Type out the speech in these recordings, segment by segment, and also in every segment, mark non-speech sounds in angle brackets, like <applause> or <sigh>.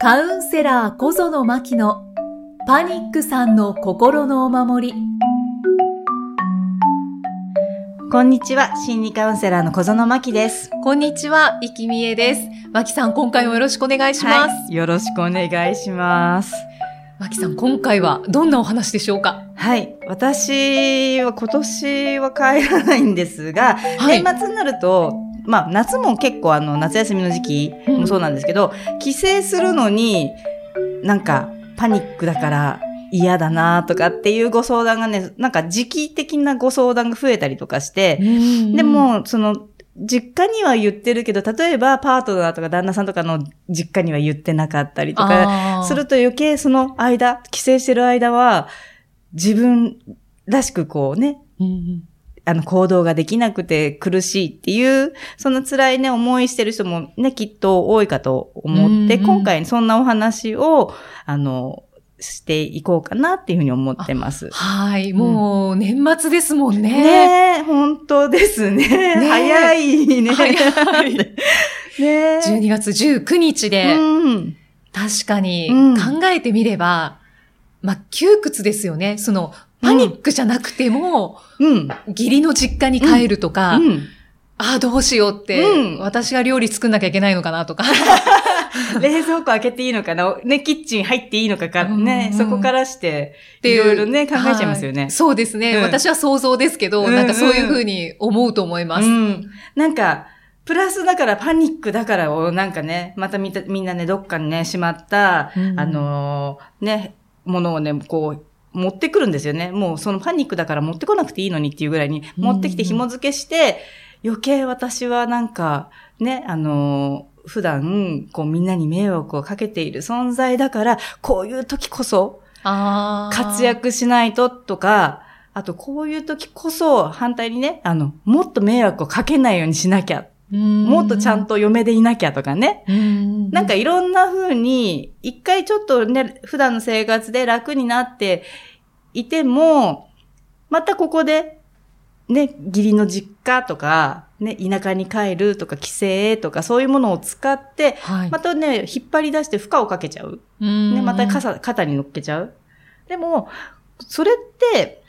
カウンセラー小園真希のパニックさんの心のお守り。こんにちは、心理カウンセラーの小園真希です。こんにちは、いきみえです。真希さん、今回もよろしくお願いします。はい、よろしくお願いします。真希さん、今回はどんなお話でしょうか？はい。私は今年は帰らないんですが、はい年末になると、まあ夏も結構あの夏休みの時期もそうなんですけど、帰省するのになんかパニックだから嫌だなとかっていうご相談がね、なんか時期的なご相談が増えたりとかして、で、も、その、実家には言ってるけど、例えばパートナーとか旦那さんとかの実家には言ってなかったりとか、すると余計その間、帰省してる間は、自分らしくこうね、うんあの行動ができなくて苦しいっていう、その辛いね、思いしてる人もね、きっと多いかと思って、うん今回そんなお話を、あの、していこうかなっていうふうに思ってます。はい、もう年末ですもんね。ねえ、本当ですね。え早いね。早い <laughs> ねえ。12月19日で、うん。確かにうん考えてみれば、まあ、窮屈ですよね。その、パニックじゃなくても、うん。義理の実家に帰るとか、うん。ああ、どうしようって、うん私が料理作んなきゃいけないのかなとか。<laughs> 冷蔵庫開けていいのかな？ね、キッチン入っていいのかか、ね、うんそこからして、ていろいろね、考えちゃいますよねはい。そうですね、うん私は想像ですけど、うんなんかそういうふうに思うと思います。うん。なんか、プラスだからパニックだからをなんかね、またみたみんなね、どっかにね、しまった、うんあのーね、ものをね、こう、持ってくるんですよね。もうそのパニックだから持ってこなくていいのにっていうぐらいに持ってきて紐付けして、余計私はなんか、ね、あのー普段、こうみんなに迷惑をかけている存在だから、こういう時こそああ。活躍しないととか、あとこういう時こそ反対にね、あの、もっと迷惑をかけないようにしなきゃ。ももっとちゃんと嫁でいなきゃとかね。なんかいろんな風に、一回ちょっとね、普段の生活で楽になっていても、またここで、ね、義理の実家とか、ね、田舎に帰るとか、帰省とか、そういうものを使って、はい。またね、引っ張り出して負荷をかけちゃう。ね、ねまた肩肩に乗っけちゃう。でも、それって、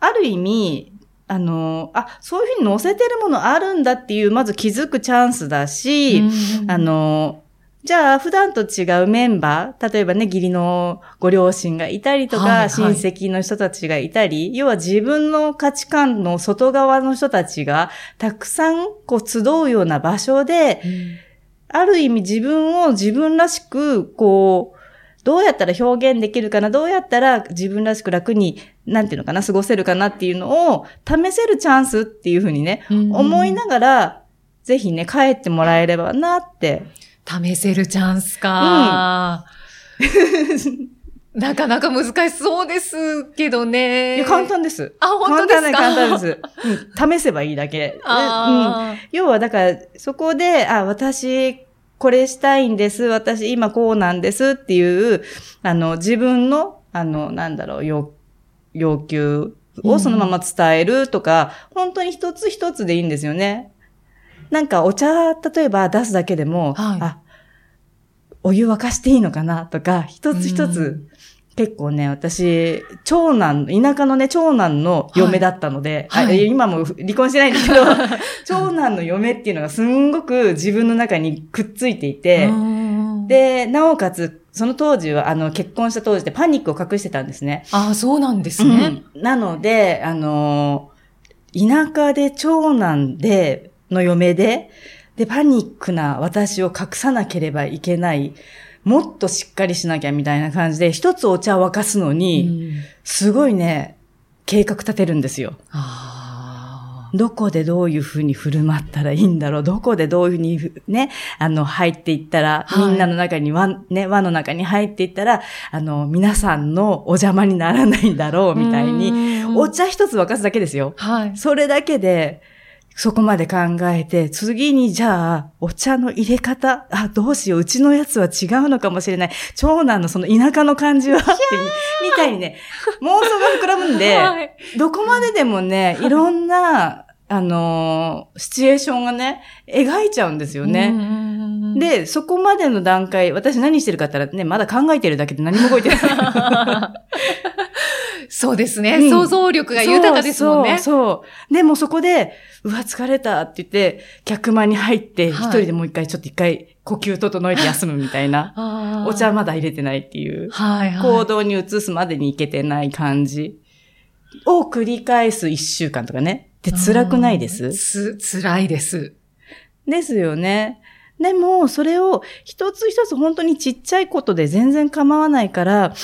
ある意味、あの、あ、そういうふうに乗せてるものあるんだっていう、まず気づくチャンスだし、あ、の、じゃあ、普段と違うメンバー、例えばね、義理のご両親がいたりとか、はいはい。親戚の人たちがいたり、要は自分の価値観の外側の人たちが、たくさん、こう、集うような場所で、ある意味自分を自分らしく、こう、どうやったら表現できるかな、どうやったら自分らしく楽に、なんていうのかな、過ごせるかなっていうのを試せるチャンスっていうふうにね、思いながら、ぜひね、帰ってもらえればなって。試せるチャンスか。なかなか難しそうですけどいね。や簡単です。あ、本当ですか？簡単ね簡単です。<laughs> うん試せばいいだけ。うんあ要はだから、そこで、あ、私、これしたいんです。私、今こうなんですっていう、あの、自分の、あの、なんだろう、要、要求をそのまま伝えるとか、本当に一つ一つでいいんですよね。なんか、お茶、例えば出すだけでも、はいあ、お湯沸かしていいのかなとか、一つ一うつ、結構ね、私、長男、田舎のね、長男の嫁だったので、はいはいあ今も離婚してないんですけど、<laughs> 長男の嫁っていうのがすんごく自分の中にくっついていて、で、で、なおかつ、その当時は、あの、結婚した当時でパニックを隠してたんですね。あ、そうなんですね。うんなので、あの、田舎で長男で、の嫁で、で、パニックな私を隠さなければいけない。もっとしっかりしなきゃみたいな感じで、一つお茶を沸かすのに、うんすごいね、計画立てるんですよ。あどこでどういうふうに振る舞ったらいいんだろう？どこでどういうふうにふね、あの、入っていったら、はいみんなの中に輪、ね、輪の中に入っていったら、あの、皆さんのお邪魔にならないんだろうみたいに、にお茶一つ沸かすだけですよ。はい。それだけで、そこまで考えて、次にじゃあ、お茶の入れ方、あ、どうしよう、うちのやつは違うのかもしれない。長男のその田舎の感じは、ってみたいにね、妄想が膨らむんで、はいどこまででもね、いろんな、あのーシチュエーションがね、描いちゃうんですよね。うん、で、そこまでの段階、私何してるかって言ったらね、まだ考えてるだけで何も動いてない。<laughs> そうですね、うん想像力が豊かですもんね。そうそうそう。でもそこで、うわ、疲れたって言って、客間に入って、はい一人でもう一回、ちょっと一回、呼吸整えて休むみたいな。<laughs> お茶まだ入れてないっていう。はいはい。行動に移すまでにいけてない感じを繰り返す一週間とかね。で、辛くないです？つ、辛いです。ですよね。でも、それを一つ一つ本当にちっちゃいことで全然構わないから、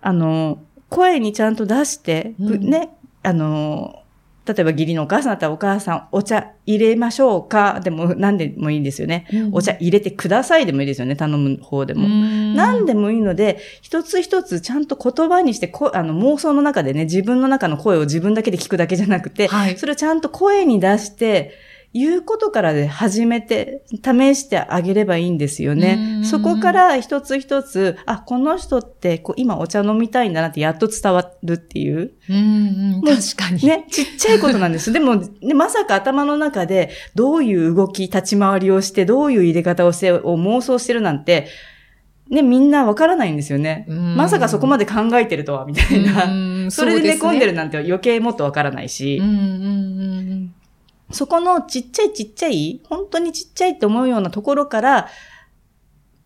あの、声にちゃんと出して、うんね、あの、例えば義理のお母さんだったらお母さんお茶入れましょうか？でも何でもいいんですよね。お茶入れてくださいでもいいですよね。頼む方でも。何ででもいいので、一つ一つちゃんと言葉にしてこ、あの妄想の中でね、自分の中の声を自分だけで聞くだけじゃなくて、はい。それをちゃんと声に出して、言うことからで始めて、試してあげればいいんですようね。んそこから一つ一つ、あ、この人ってこう今お茶飲みたいんだなってやっと伝わるっていう。うんうん、確かに。ね、ちっちゃいことなんです。<laughs> でも、ね、まさか頭の中でどういう動き、立ち回りをして、どういう入れ方をして、を妄想してるなんて、ね、みんなわからないんですよね。うんまさかそこまで考えてるとは、みたいな。うんそれで寝込んでるそなんて余計もっとわからないし。そこのちっちゃいちっちゃい、本当にちっちゃいって思うようなところから、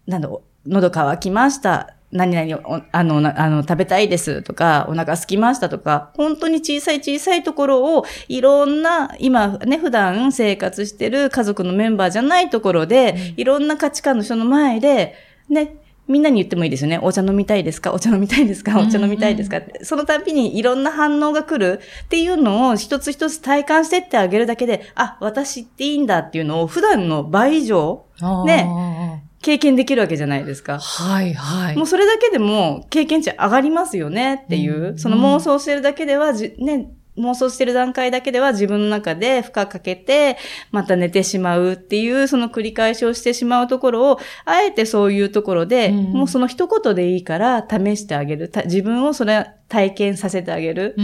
なんだ、喉乾きました。何々おあの、なあの、食べたいですとか、お腹空きましたとか、本当に小さい小さいところを、いろんな、今ね、普段生活してる家族のメンバーじゃないところで、いろんな価値観の人の前で、ね、みんなに言ってもいいですよね。お茶飲みたいですか？お茶飲みたいですか？お茶飲みたいですか？って、そのたびにいろんな反応が来るっていうのを一つ一つ体感してってあげるだけで、あ、私っていいんだっていうのを普段の倍以上うんね経験できるわけじゃないですか。はいはい。もうそれだけでも経験値上がりますよねっていう、うんその妄想してるだけではじ、ね、妄想してる段階だけでは自分の中で負荷かけて、また寝てしまうっていう、その繰り返しをしてしまうところを、あえてそういうところで、うんもうその一言でいいから試してあげる。た自分をそれ体験させてあげる。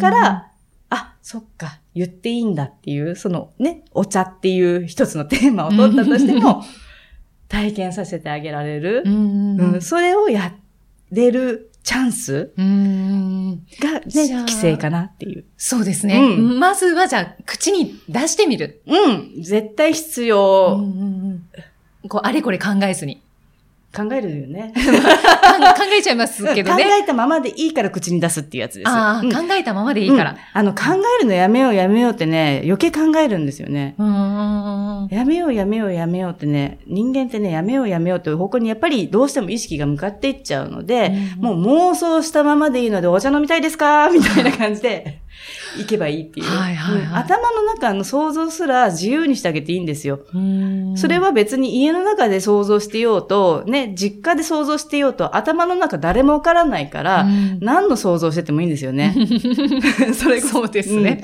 から、あ、そっか、言っていいんだっていう、そのね、お茶っていう一つのテーマを取ったとしても、<laughs> 体験させてあげられるうん、それをやれるチャンスがね、規制かなっていう。そうですね。うんまずはじゃあ、口に出してみる。うん、絶対必うん要。うんうんこう、あれこれ考えずに。考えるよね。<laughs> か考えちゃいますけど考ね。えたままでいいから口に出すっていうやつです。ああ、うん考えたままでいいから。うんあの、考えるのやめようやめようってね、余計考えるんですよね。やめようやめようやめようってね、人間ってね、やめようやめようっていう方向にやっぱりどうしても意識が向かっていっちゃうので、うんもう妄想したままでいいのでお茶飲みたいですか？みたいな感じで行けばいいっていう。はいはいはいうん頭の中の想像すら自由にしてあげていいんですよ。うんそれは別に家の中で想像してようと、ね、実家で想像してようと、頭の中誰もわからないから、うん何の想像しててもいいんですよね。<laughs> それそうですね。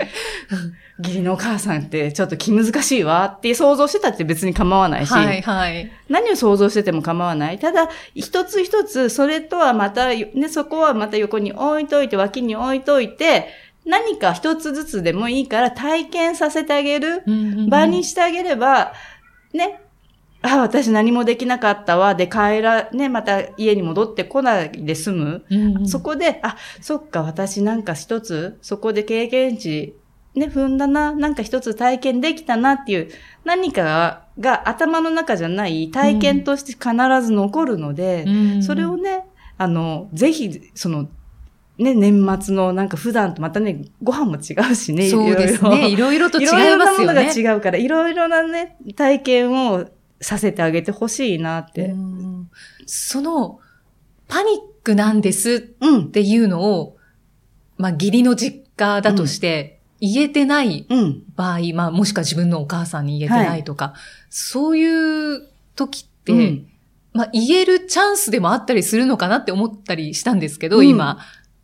うん義理のお母さんってちょっと気難しいわって想像してたって別に構わないし、はいはい。何を想像してても構わない。ただ、一つ一つ、それとはまた、ね、そこはまた横に置いといて、脇に置いといて、何か一つずつでもいいから体験させてあげる。場にしてあげれば、ね、あ、私何もできなかったわ、で帰ら、ね、また家に戻ってこないで済む。うんうん。そこで、あ、そっか、私なんか一つ、そこで経験値、ね、踏んだな、なんか一つ体験できたなっていう、何かがが頭の中じゃない体験として必ず残るので、うん。それをね、あの、ぜひ、その、ね、年末のなんか普段とまたね、ご飯も違うしね、そうですね。いろいろと違いいろいろなものがますよね。違うから、いろいろなね、体験をさせてあげてほしいなって。うんその、パニックなんですうんっ。ていうのを、まあ、義理の実家だとして、言えてないうん。場合、まあ、もしくは自分のお母さんに言えてないとか、そういう時って、うんまあ、言えるチャンスでもあったりするのかなって思ったりしたんですけど、うん今、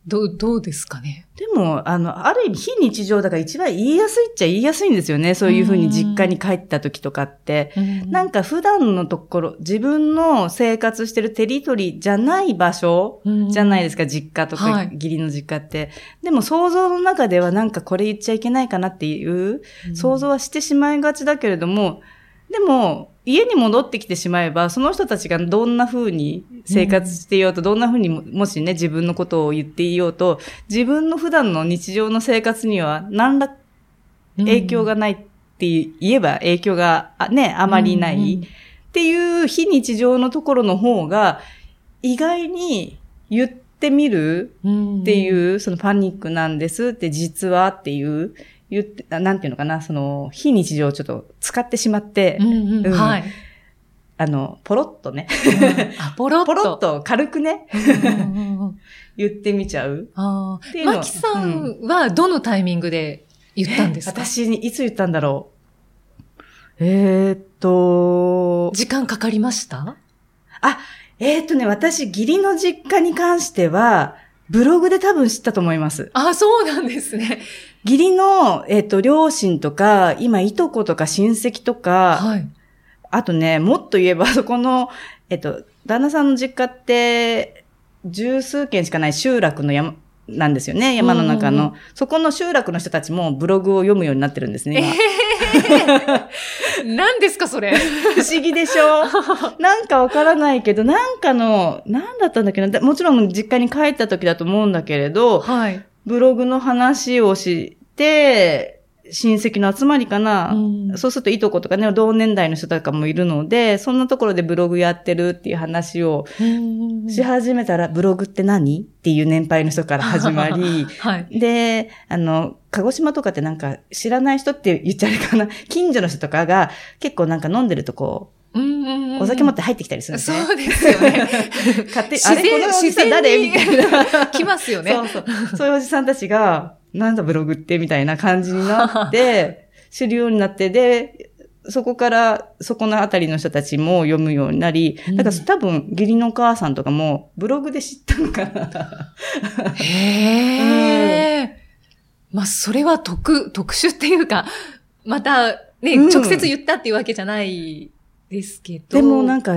どう、どうですかね？でも、あの、ある意味非日常だから一番言いやすいっちゃ言いやすいんですよね。そういうふうに実家に帰った時とかって。なんか普段のところ、自分の生活してるテリトリーじゃない場所じゃないですすか、実家とか、はい義理の実家って。でも想像の中ではなんかこれ言っちゃいけないかなっていう、想像はしてしまいがちだけれども、でも、家に戻ってきてしまえば、その人たちがどんな風に生活していようと、どんな風にももしね、自分のことを言っていようと、自分の普段の日常の生活には何ら影響がないって言えば影響があね、あまりない。っていう非日常のところの方が、意外に言ってみるうんっていう、そのパニックなんですって実はっていう、言って、あなんていうのかな、その非日常をちょっと使ってしまって、うんうんうんはい。あの、ポロッとね、あ、ポロッと。<laughs> ポロッと軽くね、<laughs> 言ってみちゃう。ああ。マキさんはどのタイミングで言ったんですか、私にいつ言ったんだろう。えー、っと、時間かかりました？えー、っとね、私、義理の実家に関しては、ブログで多分知ったと思います。あ、そうなんですね。義理の、えっ、と、両親とか、今、いとことか親戚とか、はい。あとね、もっと言えば、<laughs> そこの、えっ、と、旦那さんの実家って、十数軒しかない集落の山、なんですよね、山の中の。そこの集落の人たちもブログを読むようになってるんですね、今。何ですか、それ？不思議でしょ？<laughs> なんかわからないけど、なんかの、なんだったんだっけな？だもちろん実家に帰った時だと思うんだけれど、はい。ブログの話をして、親戚の集まりかな。うんそうするといとことかね、同年代の人とかもいるので、そんなところでブログやってるっていう話をし始めたら、ブログって何？っていう年配の人から始まり、<laughs> はい。で、あの、鹿児島とかってなんか知らない人って言っちゃうかな。近所の人とかが結構なんか飲んでるとこうんうんうんう、お酒持って入ってきたりするんですね。そうですよね。勝手に、あれこのおじさん誰み自たいな。<laughs> 来ますよね。そうそう。そういうおじさんたちが、なんだブログってみたいな感じになって、知るようになって、で、そこから、そこのあたりの人たちも読むようになり、うんだから多分、義理のお母さんとかも、ブログで知ったのかな。へえ。まあ、それは特、特殊っていうか、また、ね、うん直接言ったっていうわけじゃないですけど。でもなんか、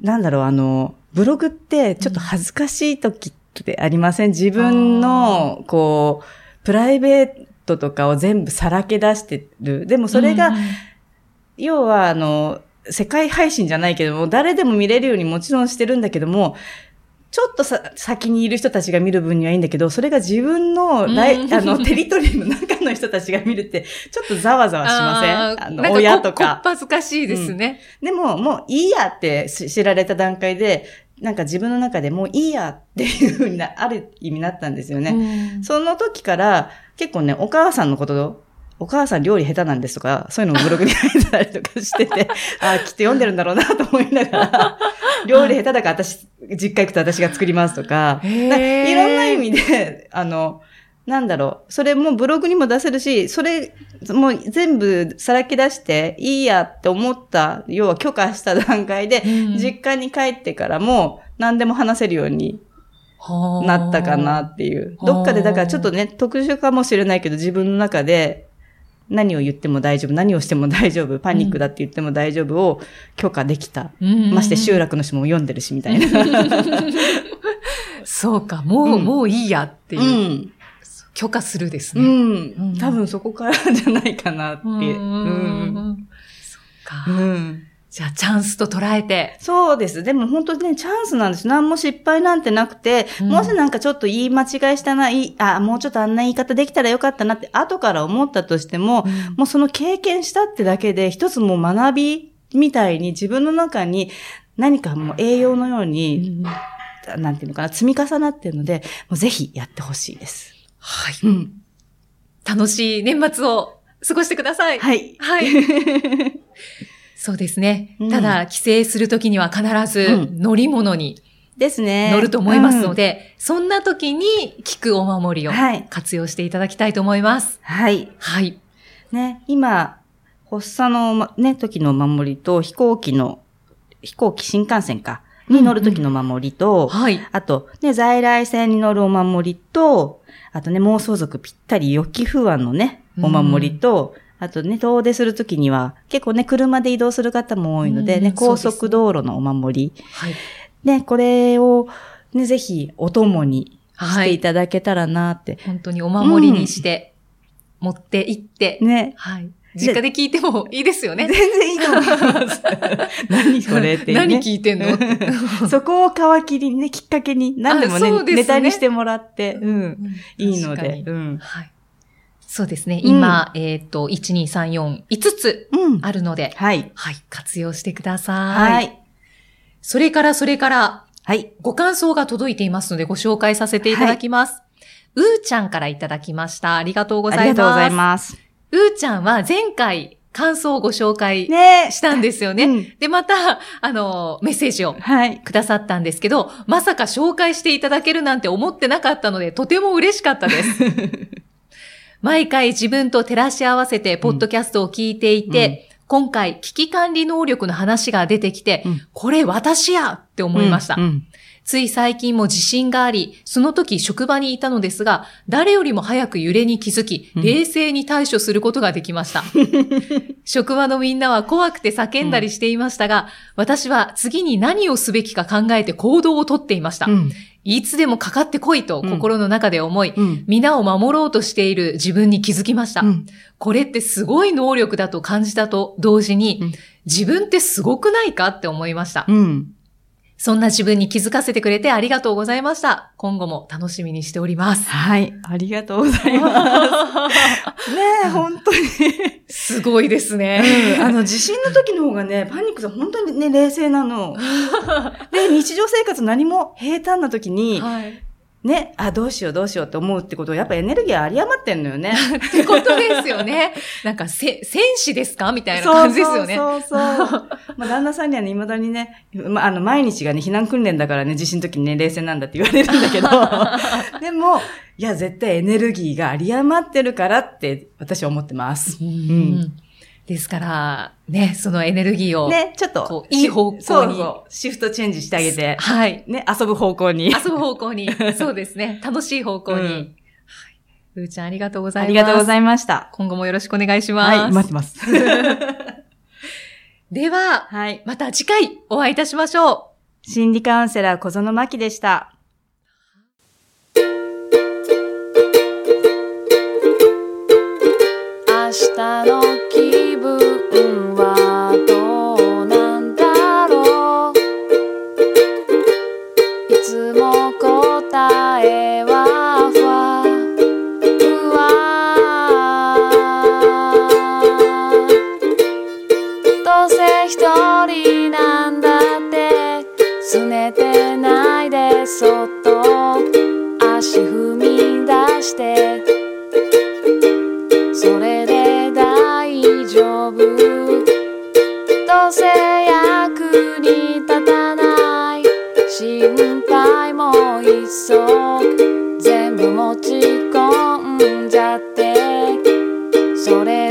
なんだろう、あの、ブログってちょっと恥ずかしい時ってありません。自分の、こう、プライベートとかを全部さらけ出してる。でもそれが、うんうん。要は、あの、世界配信じゃないけども、誰でも見れるようにもちろんしてるんだけども、ちょっとさ、先にいる人たちが見る分にはいいんだけど、それが自分のあの、テリトリーの中の人たちが見るって、ちょっとざわざわしません。あの、親とか。ここっ。ぱずかしいですね。でも、もういいやってし知られた段階で、なんか自分の中でもういいやっていうふうにな、ある意味なったんですよね。うんその時から、結構ね、お母さんのこと、お母さん料理下手なんですとか、そういうのもブログに書いてたりとかしてて、<laughs> あーきっと読んでるんだろうなと思いながら、<laughs> 料理下手だから私、実家行くと私が作りますとか、かいろんな意味で、あの、なんだろう、それもブログにも出せるし、それ、もう全部さらけ出していいやって思った、要は許可した段階で、うん実家に帰ってからも何でも話せるようになったかなっていう。はあどっかで、だからちょっとね、特殊かもしれないけど、自分の中で何を言っても大丈夫、何をしても大丈夫、パニックだって言っても大丈夫を許可できた。うんまして集落の人も読んでるし、みたいな。<laughs> そうか、もう、うんもういいやっていうう、ん。許可するですうね。ん。多分そこからじゃないかなって。うんうん。そっか。うん。じゃあ、チャンスと捉えて。そうです。でも本当にね、チャンスなんです。何も失敗なんてなくて、うんもしなんかちょっと言い間違いしたな、いいあ、もうちょっとあんな言い方できたらよかったなって後から思ったとしても、もうその経験したってだけで一つもう学びみたいに自分の中に何かもう栄養のよううに、んなんていうのかな、積み重なってるので、もうぜひやってほしいです。はい。うん。楽しい年末を過ごしてください。はい。はい。<laughs> そうですね。うんただ、帰省するときには必ずうん乗り物にですね。乗ると思いますので、そんな時に聞くお守りをはい活用していただきたいと思います。うん。はい。はい。ね、今、発作のまね、時のお守りと飛行機の、飛行機新幹線か、に乗る時のお守りと、はい。あと、ね、在来線に乗るお守りと、あとね、妄想族ぴったり、予期不安のね、お守りと、あとね、遠出するときには、結構ね、車で移動する方も多いので、うんね、高速道路のお守り。はい。ね、これを、ね、ぜひ、お供にしはいていただけたらなって。本当にお守りにして、持って行って、ね、はい。実家で聞いてもいいですよ全ね。然いいと思います。<laughs> 何それって、ね。何聞いてんの？<laughs> <laughs> そこを皮切りにね、きっかけに、何でもねねネタにしてもらって、うん、いいので。うん。はい。そうですね。今、えっ、と、1、2、3、4、5つうん。あるので、はい。はい、活用してください。はい。それから、それから、はい。ご感想が届いていますので、ご紹介させていただきます。うーちゃんからいただきました。ありがとうございます。ありがとうございます。うーちゃんは前回、感想をご紹介ねしたんですよね。うんで、また、あの、メッセージをはい。くださったんですけど、まさか紹介していただけるなんて思ってなかったので、とても嬉しかったです。<laughs> 毎回自分と照らし合わせて、ポッドキャストを聞いていて、今回、危機管理能力の話が出てきて、うんこれ私やって思いました。うんうんつい最近も地震があり、その時職場にいたのですが、誰よりも早く揺れに気づき、うん冷静に対処することができました。<laughs> 職場のみんなは怖くて叫んだりしていましたが、私は次に何をすべきか考えて行動をとっていました。うん。いつでもかかってこいと心の中で思い、うん。皆を守ろうとしている自分に気づきました。うんこれってすごい能力だと感じたと同時に、うん自分ってすごくないかって思いました。うん。そんな自分に気づかせてくれてありがとうございました。今後も楽しみにしております。はい。ありがとうございます。<laughs> ねえ、本当に。すごいですね。うん、あの、地震の時の方がね、<laughs> パニックさん本当にね、冷静なの。で、日常生活何も平坦な時に、はい。ね、あ、どうしようどうしようって思うってことは、やっぱエネルギーあり余ってんのよね。<laughs> ってことですよね。なんか、せ、戦士ですか？みたいな感じですよね。そうそうそうそう。<laughs> まあ、旦那さんにはね、未だにね、まあ、あの、毎日がね、避難訓練だからね、地震の時にね、冷静なんだって言われるんだけど、<laughs> でも、いや、絶対エネルギーがあり余ってるからって、私は思ってます。うんですから、ね、そのエネルギーを、ね、ちょっとこ、ういい方向にそうそう、シフトチェンジしてあげて、はい。ね、遊ぶ方向に。遊ぶ方向に、<laughs> そうですね。楽しい方向に。うんはい。うーちゃんありがとうございあます。りがとうございました。今後もよろしくお願いします。はい、待ってます。<laughs> <laughs> では、はい。また次回お会いいたしましょう。心理カウンセラー小園真希でした。明日の落ち込んじゃって。それ